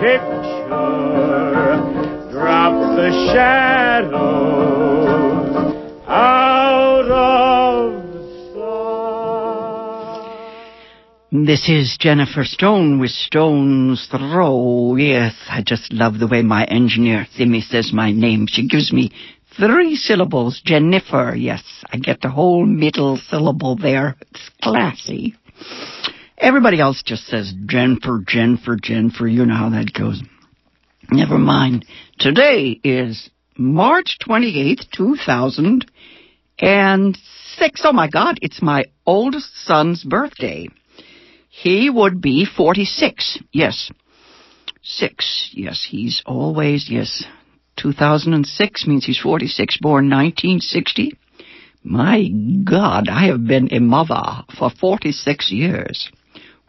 picture. Drop the shadows out of sight. This is Jennifer Stone with Stone's Throw. Yes, I just love the way my engineer Thimmy says my name. She gives me three syllables. Jennifer. Yes, I get the whole middle syllable there. It's classy. Everybody else just says Jennifer, Jennifer, Jennifer. You know how that goes. Never mind. Today is March 28th, 2006. Oh my God, it's my oldest son's birthday. He would be 46. Yes. Six. Yes, he's always, yes. 2006 means he's 46, born 1960. My God, I have been a mother for 46 years.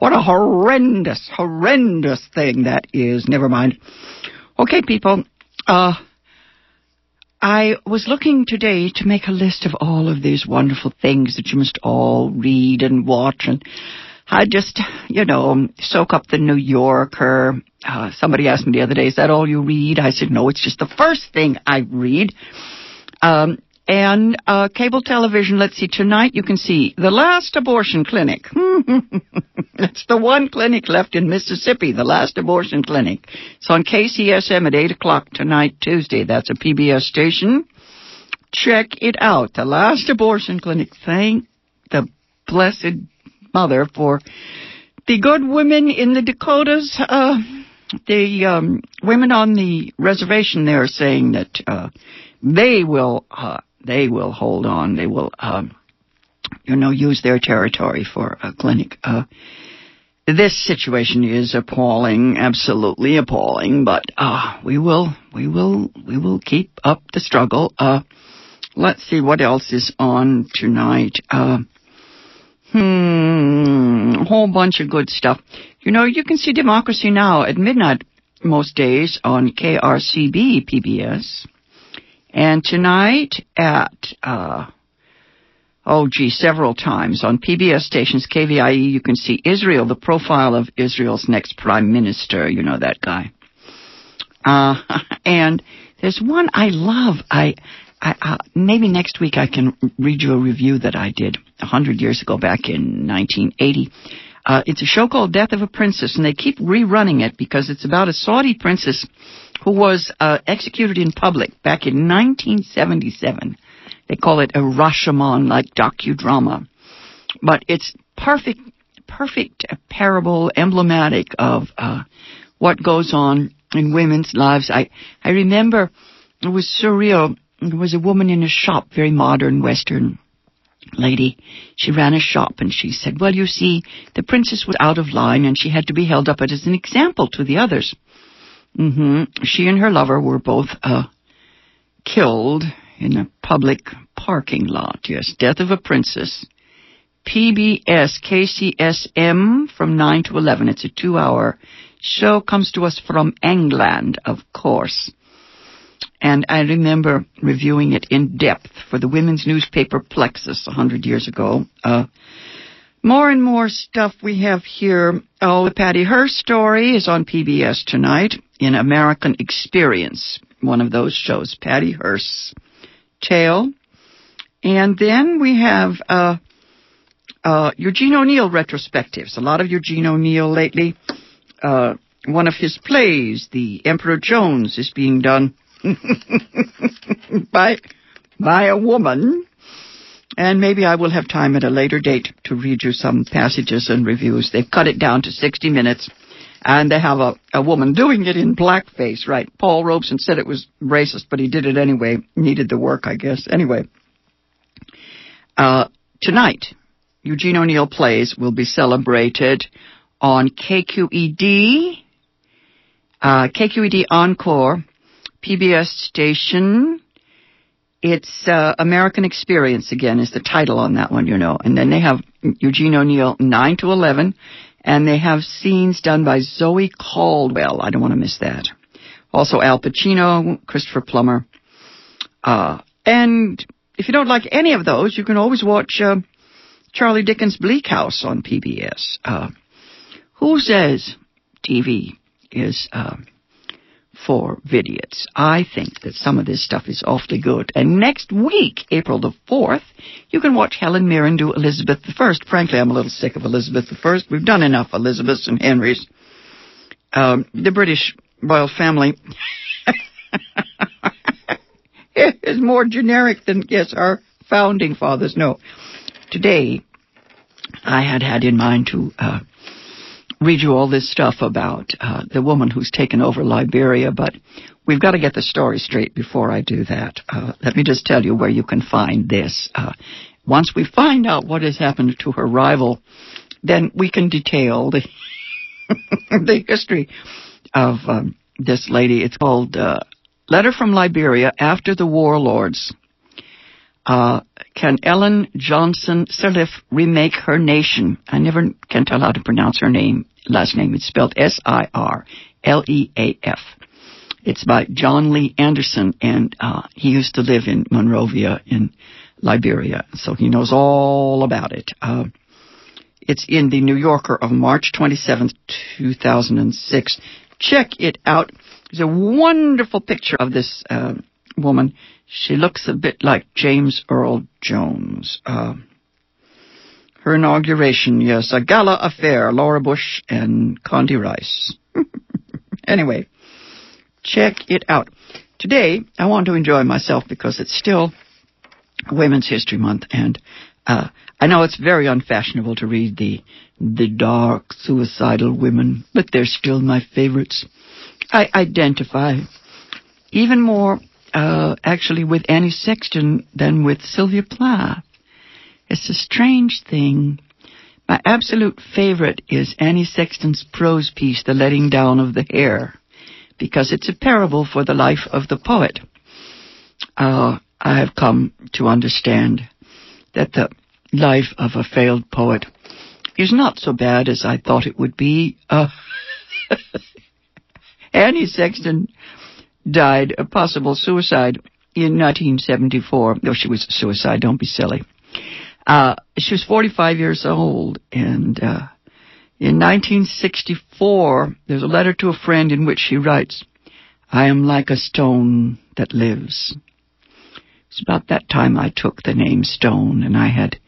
What a horrendous, horrendous thing that is. Never mind. Okay, people. Uh, I was looking today to make a list of all of these wonderful things that you must all read and watch and I just, you know, soak up the New Yorker. Uh, somebody asked me the other day, is that all you read? I said, no, it's just the first thing I read. Um, and uh, cable television, let's see, tonight you can see the last abortion clinic. It's the one clinic left in Mississippi, the last abortion clinic. It's on KCSM at 8 o'clock tonight, Tuesday. That's a PBS station. Check it out. The last abortion clinic. Thank the blessed mother for the good women in the Dakotas. Uh, the um, women on the reservation there are saying that uh, they will uh, they will hold on. They will um, you know use their territory for a clinic. Uh, this situation is appalling, absolutely appalling. But uh, we will we will we will keep up the struggle. Uh, let's see what else is on tonight. Uh, Hmm, a whole bunch of good stuff. You know, you can see Democracy Now! at midnight most days on KRCB PBS. And tonight at, uh, oh gee, several times on PBS stations, KVIE, you can see Israel, the profile of Israel's next prime minister. You know that guy. Uh, and there's one I love. I, I, uh, maybe next week I can read you a review that I did a hundred years ago, back in 1980. Uh, it's a show called Death of a Princess, and they keep rerunning it because it's about a Saudi princess who was uh, executed in public back in 1977. They call it a Rashomon, like docudrama, but it's perfect, perfect parable, emblematic of uh, what goes on in women's lives. I I remember it was surreal there was a woman in a shop, very modern Western lady. She ran a shop and she said, well, you see, the princess was out of line and she had to be held up as an example to the others. Hmm She and her lover were both, uh, killed in a public parking lot. Yes, Death of a Princess. PBS KCSM from 9 to 11. It's a two hour show. Comes to us from England, of course and I remember reviewing it in depth for the women's newspaper Plexus a hundred years ago. Uh, more and more stuff we have here. Oh, the Patty Hearst story is on PBS tonight in American Experience, one of those shows, Patty Hearst's tale. And then we have uh, uh, Eugene O'Neill retrospectives. A lot of Eugene O'Neill lately. Uh, one of his plays, The Emperor Jones, is being done by by a woman. And maybe I will have time at a later date to read you some passages and reviews. They've cut it down to 60 minutes, and they have a, a woman doing it in blackface, right? Paul Robeson said it was racist, but he did it anyway. Needed the work, I guess. Anyway, uh, tonight, Eugene O'Neill Plays will be celebrated on KQED, uh, KQED Encore PBS station. It's uh, American Experience again is the title on that one, you know. And then they have Eugene O'Neill, 9 to 11, and they have scenes done by Zoe Caldwell. I don't want to miss that. Also Al Pacino, Christopher Plummer. Uh, and if you don't like any of those, you can always watch uh, Charlie Dickens' Bleak House on PBS. Uh, who says TV is uh, for vidiots. I think that some of this stuff is awfully good. And next week, April the 4th, you can watch Helen Mirren do Elizabeth I. Frankly, I'm a little sick of Elizabeth I. We've done enough Elizabeths and Henrys. Um, the British royal family is more generic than, yes, our founding fathers. No. Today, I had had in mind to uh, read you all this stuff about uh, the woman who's taken over Liberia, but we've got to get the story straight before I do that. Uh, let me just tell you where you can find this. Uh, once we find out what has happened to her rival, then we can detail the, the history of um, this lady. It's called uh, Letter from Liberia After the Warlords. Uh, can Ellen Johnson Sirleaf remake her nation? I never can tell how to pronounce her name. Last name it's spelled S-I-R-L-E-A-F. It's by Jon Lee Anderson, and uh, he used to live in Monrovia in Liberia, so he knows all about it. Uh, it's in the New Yorker of March 27th, 2006. Check it out. There's a wonderful picture of this uh, woman. She looks a bit like James Earl Jones. Uh, her inauguration, yes, a gala affair, Laura Bush and Condi Rice. anyway, check it out. Today, I want to enjoy myself because it's still Women's History Month, and uh, I know it's very unfashionable to read the the dark, suicidal women, but they're still my favorites. I identify even more, uh, actually, with Annie Sexton than with Sylvia Plath. It's a strange thing. My absolute favorite is Annie Sexton's prose piece, The Letting Down of the Hair, because it's a parable for the life of the poet. Uh, I have come to understand that the life of a failed poet is not so bad as I thought it would be. Uh, Annie Sexton died a possible suicide in 1974. No, she was suicide. Don't be silly. Uh, she was 45 years old, and uh, in 1964, there's a letter to a friend in which she writes, "I am like a stone that lives." It's about that time I took the name Stone, and I had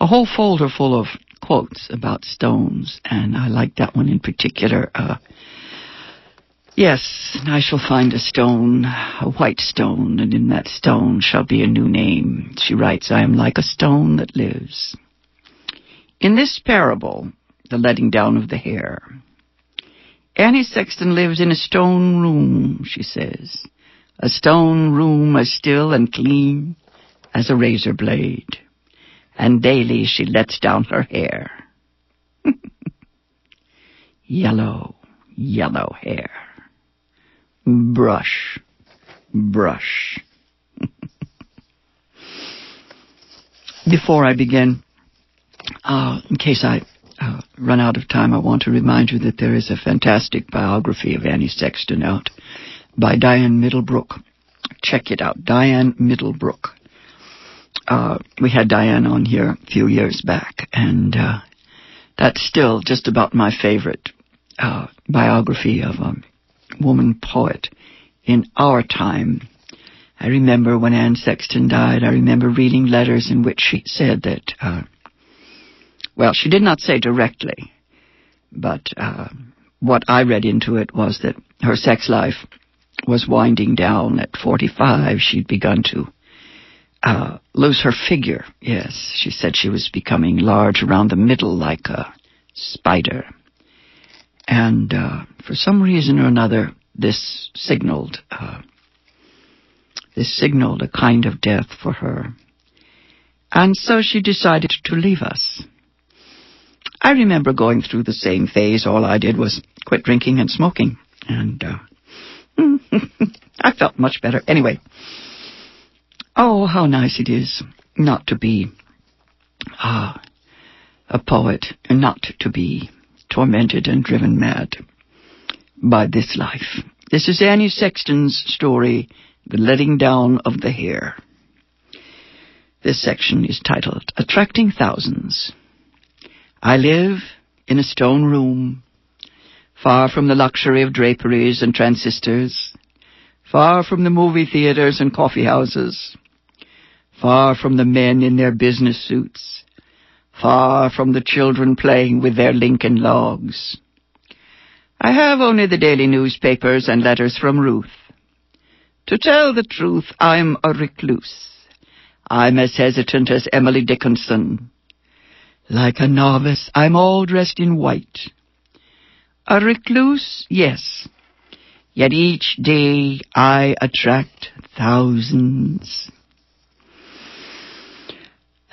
a whole folder full of quotes about stones, and I like that one in particular. Uh, Yes, I shall find a stone, a white stone, and in that stone shall be a new name. She writes, I am like a stone that lives. In this parable, the letting down of the hair, Annie Sexton lives in a stone room, she says. A stone room as still and clean as a razor blade. And daily she lets down her hair. yellow, yellow hair. Brush. Brush. Before I begin, uh, in case I uh, run out of time, I want to remind you that there is a fantastic biography of Annie Sexton out by Diane Middlebrook. Check it out, Diane Middlebrook. Uh, we had Diane on here a few years back, and uh, that's still just about my favorite uh, biography of a woman poet in our time. I remember when Anne Sexton died, I remember reading letters in which she said that, uh, well, she did not say directly, but uh, what I read into it was that her sex life was winding down at 45. She'd begun to uh, lose her figure. Yes, she said she was becoming large around the middle like a spider. And uh, for some reason or another, this signaled uh, this signaled a kind of death for her. And so she decided to leave us. I remember going through the same phase. All I did was quit drinking and smoking. And uh, I felt much better. Anyway, oh, how nice it is not to be uh, a poet and not to be tormented and driven mad by this life. This is Annie Sexton's story, The Letting Down of the Hair. This section is titled Attracting Thousands. I live in a stone room, far from the luxury of draperies and transistors, far from the movie theaters and coffee houses, far from the men in their business suits, far from the children playing with their Lincoln logs. I have only the daily newspapers and letters from Ruth. To tell the truth, I'm a recluse. I'm as hesitant as Emily Dickinson. Like a novice, I'm all dressed in white. A recluse, yes. Yet each day I attract thousands.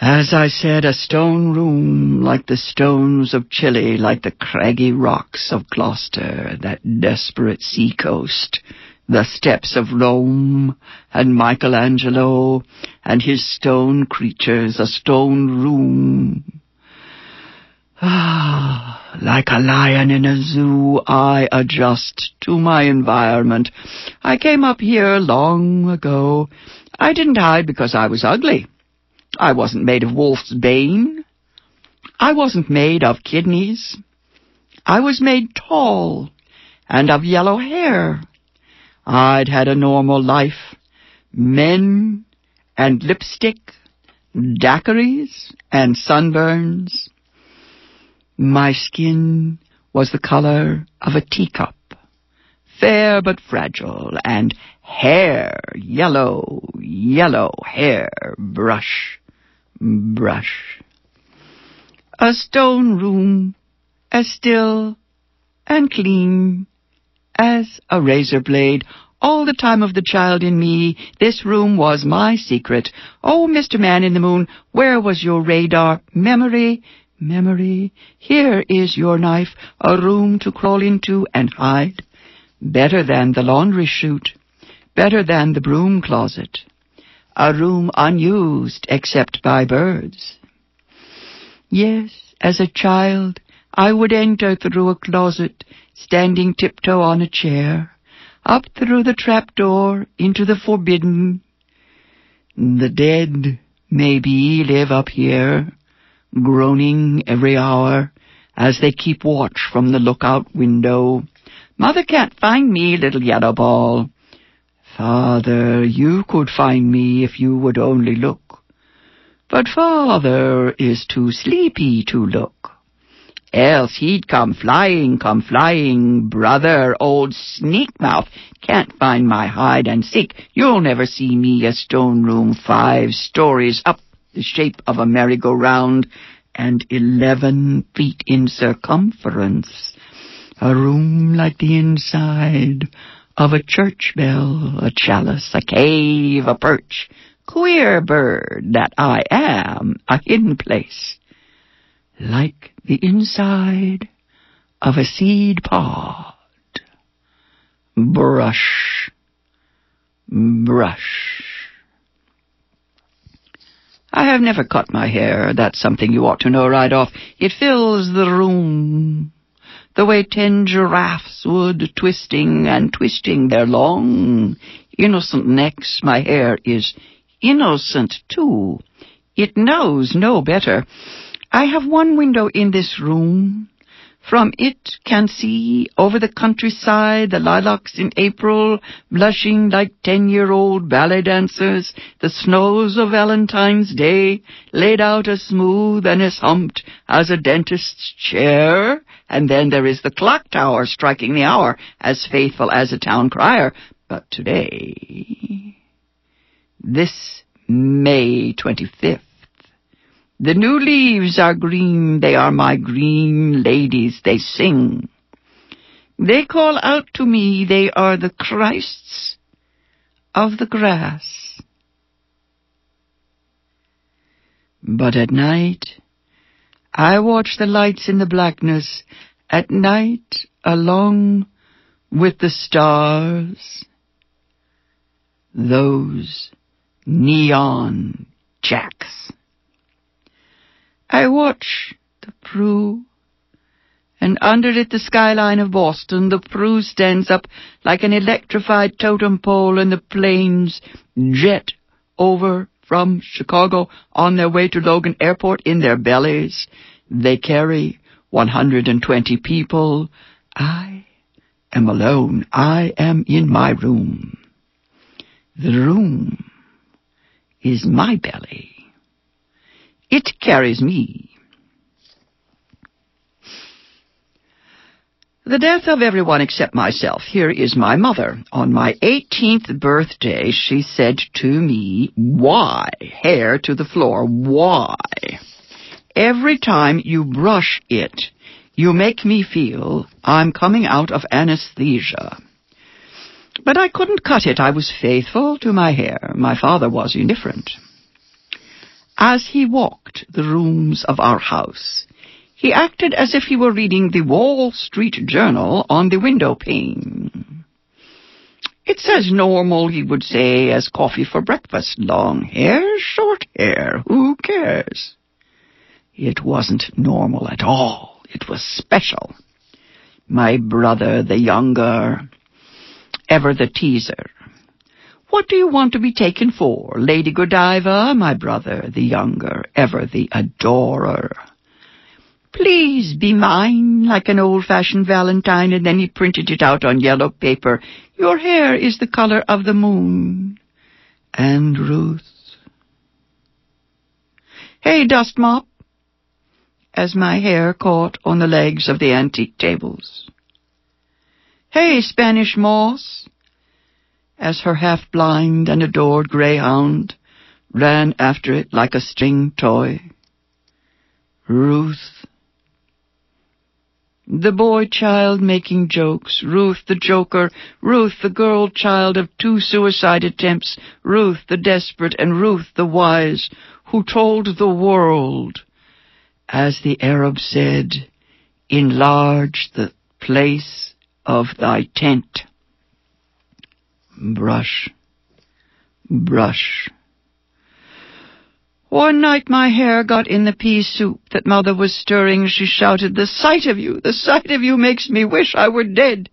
As I said, a stone room like the stones of Chile, like the craggy rocks of Gloucester, that desperate seacoast, the steps of Rome, and Michelangelo, and his stone creatures, a stone room. Ah, like a lion in a zoo, I adjust to my environment. I came up here long ago. I didn't hide because I was ugly. I wasn't made of wolf's bane. I wasn't made of kidneys. I was made tall and of yellow hair. I'd had a normal life. Men and lipstick, daiquiris and sunburns. My skin was the color of a teacup, fair but fragile, and hair, yellow, yellow hair, brush, brush. A stone room, as still and clean as a razor blade. All the time of the child in me, this room was my secret. Oh, Mr. Man in the Moon, where was your radar? Memory, memory, here is your knife, a room to crawl into and hide. Better than the laundry chute, better than the broom closet. A room unused except by birds. Yes, as a child, I would enter through a closet, standing tiptoe on a chair, up through the trap door into the forbidden. The dead, maybe, live up here, groaning every hour as they keep watch from the lookout window. Mother can't find me, little yellow ball. Father, you could find me if you would only look. But father is too sleepy to look. Else he'd come flying, come flying, brother, old sneak mouth. Can't find my hide and seek. You'll never see me a stone room five stories up, the shape of a merry-go-round, and eleven feet in circumference. A room like the inside of a church bell, a chalice, a cave, a perch. Queer bird that I am, a hidden place like the inside of a seed pod. Brush, brush. I have never cut my hair. That's something you ought to know right off. It fills the room. The way ten giraffes would, twisting and twisting their long, innocent necks. My hair is innocent, too. It knows no better. I have one window in this room. From it can see over the countryside the lilacs in April, blushing like ten-year-old ballet dancers, the snows of Valentine's Day, laid out as smooth and as humped as a dentist's chair, and then there is the clock tower striking the hour, as faithful as a town crier. But today, this May 25th, the new leaves are green, they are my green ladies, they sing. They call out to me, they are the Christs of the grass. But at night, I watch the lights in the blackness, at night along with the stars. Those neon jacks. I watch the Pru, and under it the skyline of Boston. The Pru stands up like an electrified totem pole, and the planes jet over from Chicago on their way to Logan Airport in their bellies. They carry 120 people I am alone. I am in my room. The room is my belly. It carries me. The death of everyone except myself. Here is my mother. On my 18th birthday, she said to me, Why? Hair to the floor. Why? Every time you brush it, you make me feel I'm coming out of anesthesia. But I couldn't cut it. I was faithful to my hair. My father was indifferent. As he walked the rooms of our house, he acted as if he were reading the Wall Street Journal on the window pane. It's as normal, he would say, as coffee for breakfast. Long hair, short hair, who cares? It wasn't normal at all. It was special. My brother, the younger, ever the teaser. What do you want to be taken for? Lady Godiva, my brother, the younger, ever the adorer. Please be mine, like an old-fashioned valentine, and then he printed it out on yellow paper. Your hair is the color of the moon. And Ruth. Hey, dust mop, as my hair caught on the legs of the antique tables. Hey, Spanish moss, as her half-blind and adored greyhound ran after it like a string toy. Ruth. The boy child making jokes, Ruth the joker, Ruth the girl child of two suicide attempts, Ruth the desperate and Ruth the wise, who told the world, as the Arab said, enlarge the place of thy tent brush, brush. One night my hair got in the pea soup that mother was stirring. She shouted, The sight of you, the sight of you makes me wish I were dead.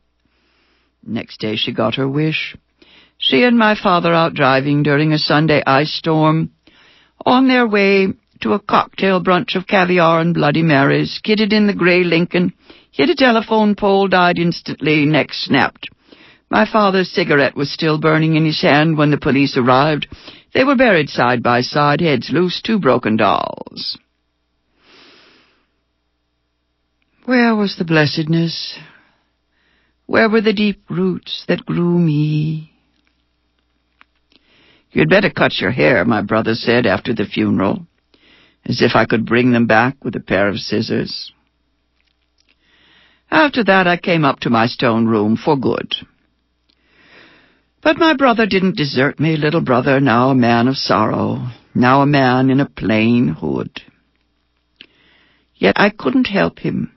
Next day she got her wish. She and my father out driving during a Sunday ice storm. On their way to a cocktail brunch of caviar and Bloody Marys, kidded in the grey Lincoln, hit a telephone pole, died instantly, neck snapped. My father's cigarette was still burning in his hand when the police arrived. They were buried side by side, heads loose, two broken dolls. Where was the blessedness? Where were the deep roots that grew me? You'd better cut your hair, my brother said after the funeral, as if I could bring them back with a pair of scissors. After that, I came up to my stone room for good. But my brother didn't desert me, little brother, now a man of sorrow, now a man in a plain hood. Yet I couldn't help him.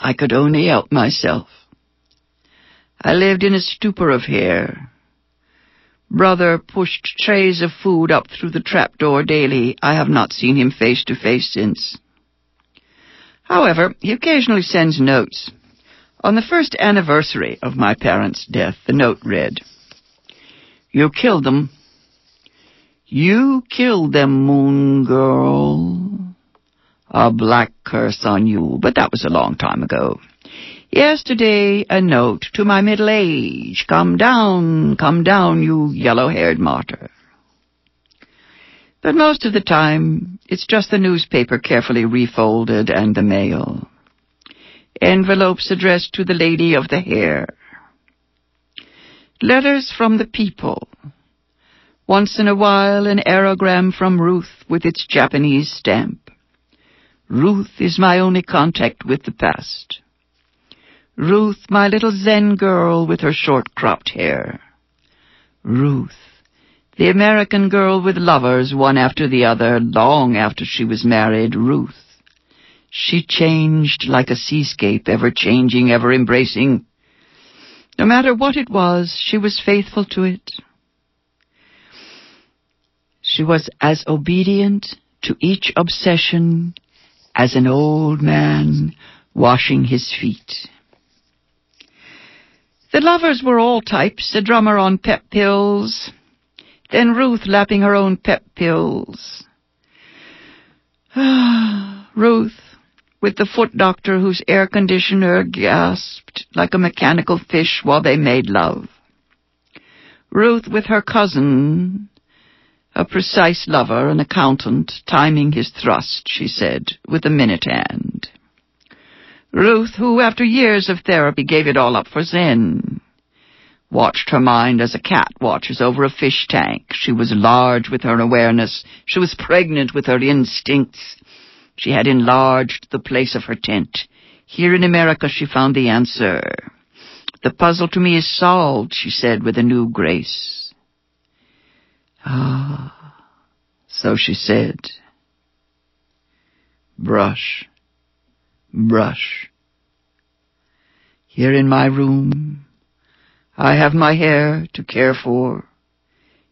I could only help myself. I lived in a stupor of hair. Brother pushed trays of food up through the trapdoor daily. I have not seen him face to face since. However, he occasionally sends notes. On the first anniversary of my parents' death, the note read, You killed them. You killed them, moon girl. A black curse on you, but that was a long time ago. Yesterday, a note to my middle age. Come down, come down, you yellow-haired martyr. But most of the time, it's just the newspaper carefully refolded and the mail envelopes addressed to the lady of the hair. Letters from the people. Once in a while, an aerogram from Ruth with its Japanese stamp. Ruth is my only contact with the past. Ruth, my little Zen girl with her short cropped hair. Ruth, the American girl with lovers one after the other long after she was married. Ruth. She changed like a seascape, ever changing, ever embracing. No matter what it was, she was faithful to it. She was as obedient to each obsession as an old man washing his feet. The lovers were all types, a drummer on pep pills, then Ruth lapping her own pep pills. Ah Ruth, with the foot doctor whose air conditioner gasped like a mechanical fish while they made love. Ruth with her cousin, a precise lover, an accountant, timing his thrust, she said, with a minute hand. Ruth, who after years of therapy gave it all up for Zen, watched her mind as a cat watches over a fish tank. She was large with her awareness. She was pregnant with her instincts. She had enlarged the place of her tent. Here in America she found the answer. The puzzle to me is solved, she said with a new grace. Ah, so she said. Brush, brush. Here in my room, I have my hair to care for.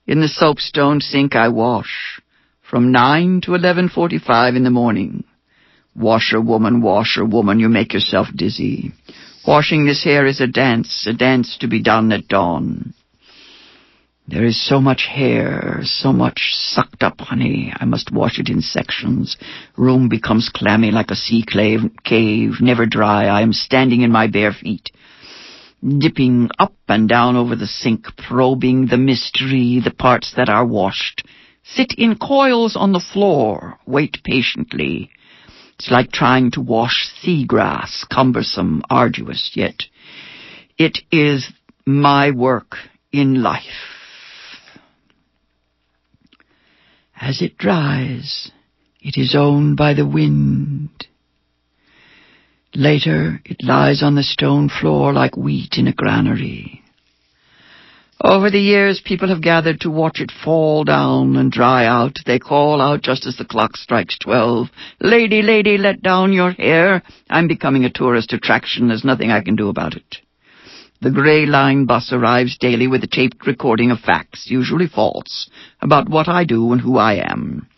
In the soapstone sink I wash from 9 to 11.45 in the morning. Washerwoman, washerwoman, you make yourself dizzy. Washing this hair is a dance, a dance to be done at dawn. There is so much hair, so much sucked up honey. I must wash it in sections. Room becomes clammy like a sea cave, cave, never dry. I am standing in my bare feet, dipping up and down over the sink, probing the mystery, the parts that are washed. Sit in coils on the floor, wait patiently. It's like trying to wash seagrass, cumbersome, arduous, yet it is my work in life. As it dries, it is owned by the wind. Later, it lies on the stone floor like wheat in a granary. Over the years, people have gathered to watch it fall down and dry out. They call out just as the clock strikes twelve, Lady, lady, let down your hair. I'm becoming a tourist attraction. There's nothing I can do about it. The Grey Line bus arrives daily with a taped recording of facts, usually false, about what I do and who I am.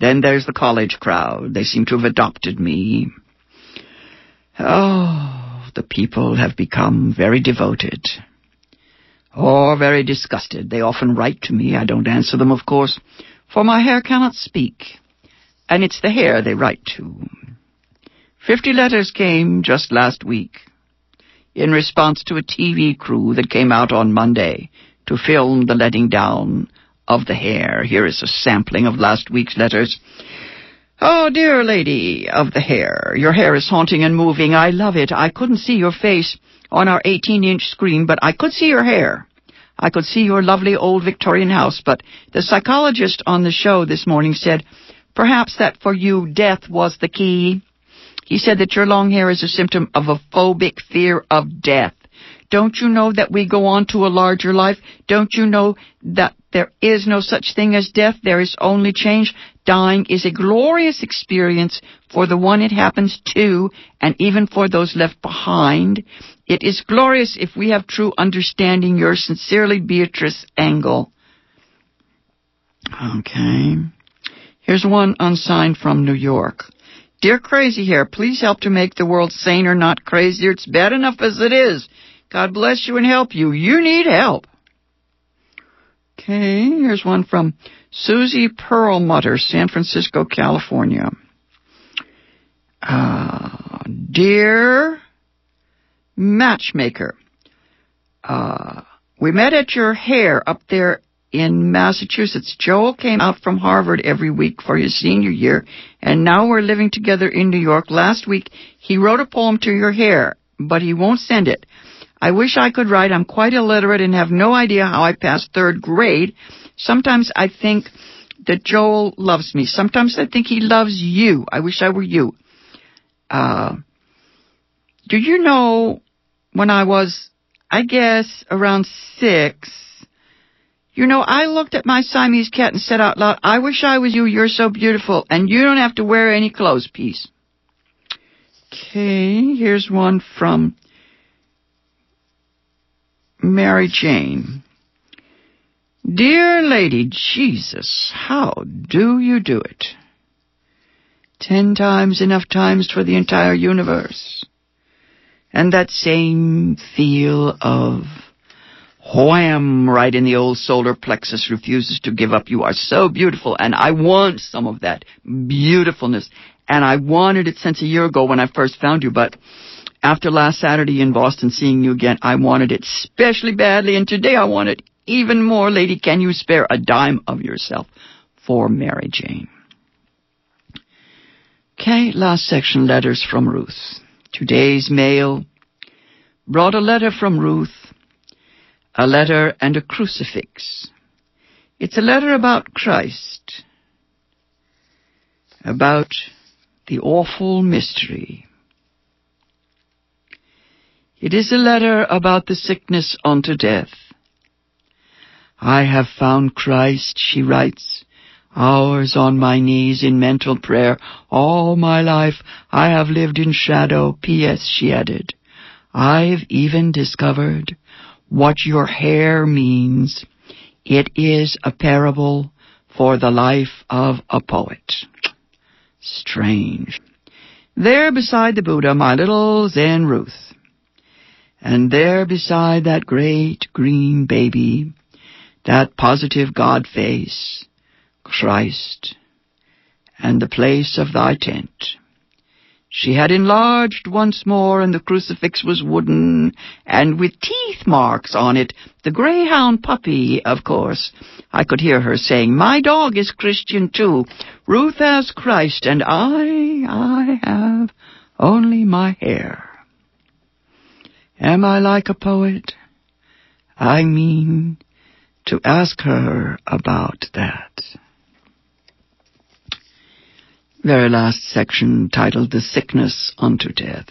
Then there's the college crowd. They seem to have adopted me. Oh, the people have become very devoted. Or very disgusted. They often write to me. I don't answer them, of course, for my hair cannot speak. And it's the hair they write to. Fifty letters came just last week in response to a TV crew that came out on Monday to film the letting down of the hair. Here is a sampling of last week's letters. Oh, dear lady of the hair, your hair is haunting and moving. I love it. I couldn't see your face on our 18-inch screen, but I could see your hair. I could see your lovely old Victorian house, but the psychologist on the show this morning said perhaps that for you death was the key. He said that your long hair is a symptom of a phobic fear of death. Don't you know that we go on to a larger life? Don't you know that there is no such thing as death? There is only change. Dying is a glorious experience for the one it happens to, and even for those left behind. It is glorious if we have true understanding. Yours sincerely, Beatrice Engel. Okay. Here's one unsigned from New York. Dear Crazy Hair, please help to make the world saner, not crazier. It's bad enough as it is. God bless you and help you. You need help. Okay, here's one from Susie Perlmutter, San Francisco, California. Uh, dear matchmaker, uh, we met at your hair up there in Massachusetts. Joel came out from Harvard every week for his senior year, and now we're living together in New York. Last week, he wrote a poem to your hair, but he won't send it. I wish I could write. I'm quite illiterate and have no idea how I passed third grade. Sometimes I think that Joel loves me. Sometimes I think he loves you. I wish I were you. Uh, do you know when I was, I guess, around six, you know, I looked at my Siamese cat and said out loud, I wish I was you, you're so beautiful, and you don't have to wear any clothes, peace. Okay, here's one from Mary Jane. Dear lady, Jesus, how do you do it? Ten times enough times for the entire universe. And that same feel of wham right in the old solar plexus refuses to give up. You are so beautiful, and I want some of that beautifulness. and I wanted it since a year ago when I first found you, but after last Saturday in Boston seeing you again, I wanted it especially badly, and today I want it even more. Lady, can you spare a dime of yourself for Mary Jane? Okay, last section, letters from Ruth. Today's mail brought a letter from Ruth, a letter and a crucifix. It's a letter about Christ, about the awful mystery. It is a letter about the sickness unto death. I have found Christ, she writes, hours on my knees in mental prayer. All my life I have lived in shadow. P.S. she added, I've even discovered what your hair means. It is a parable for the life of a poet. Strange. There beside the Buddha, my little Zen Ruth. And there beside that great green baby, that positive God face, Christ, and the place of thy tent. She had enlarged once more, and the crucifix was wooden, and with teeth marks on it. The greyhound puppy, of course. I could hear her saying, My dog is Christian too. Ruth has Christ, and I, I have only my hair. Am I like a poet? I mean to ask her about that. Very last section titled The Sickness Unto Death.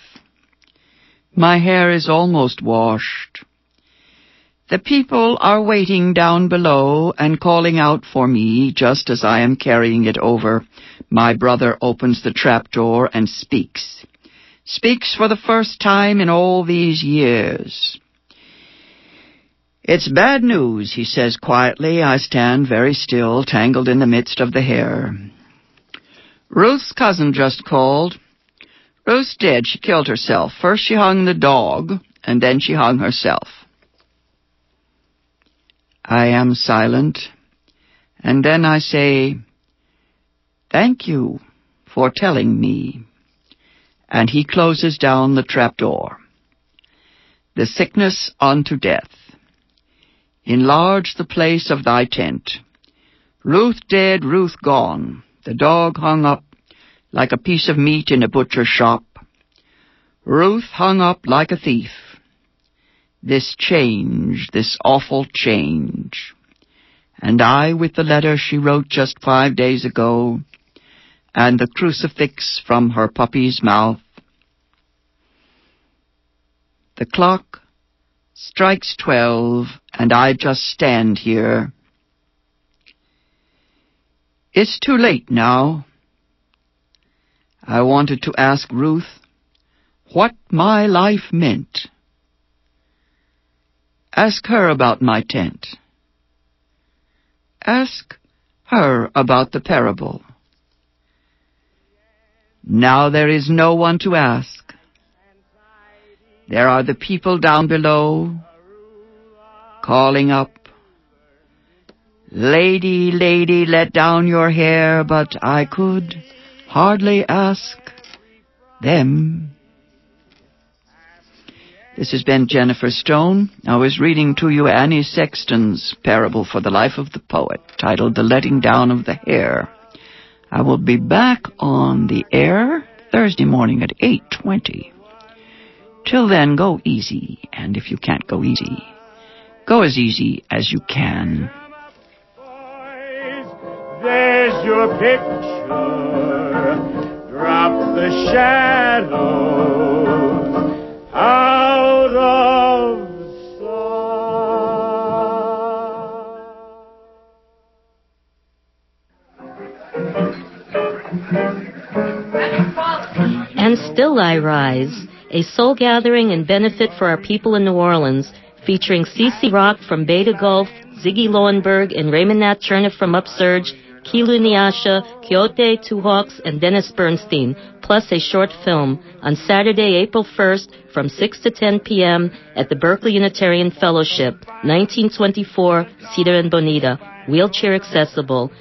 My hair is almost washed. The people are waiting down below and calling out for me just as I am carrying it over. My brother opens the trap door and speaks. Speaks for the first time in all these years. It's bad news, he says quietly. I stand very still, tangled in the midst of the hair. Ruth's cousin just called. Ruth dead. She killed herself. First she hung the dog, and then she hung herself. I am silent, and then I say, Thank you for telling me. And he closes down the trap door. The sickness unto death. Enlarge the place of thy tent. Ruth dead, Ruth gone. The dog hung up like a piece of meat in a butcher's shop. Ruth hung up like a thief. This change, this awful change. And I with the letter she wrote just five days ago, and the crucifix from her puppy's mouth. The clock strikes twelve, and I just stand here it's too late now. I wanted to ask Ruth what my life meant. Ask her about my tent. Ask her about the parable. Now there is no one to ask. There are the people down below calling up Lady, lady, let down your hair, but I could hardly ask them. This has been Jennifer Stone. I was reading to you Annie Sexton's parable for the life of the poet, titled The Letting Down of the Hair. I will be back on the air Thursday morning at 8.20. Till then, go easy, and if you can't go easy, go as easy as you can. There's your picture. Drop the shadows out of sight. And Still I Rise, a soul gathering and benefit for our people in New Orleans, featuring CC Rock from Beta Gulf, Ziggy Lowenberg and Raymond Nat Cherniff from Upsurge, Kilu Nyasha, Kyote Two Hawks, and Dennis Bernstein, plus a short film on Saturday, April 1st from 6 to 10 p.m. at the Berkeley Unitarian Fellowship, 1924 Cedar and Bonita, wheelchair accessible.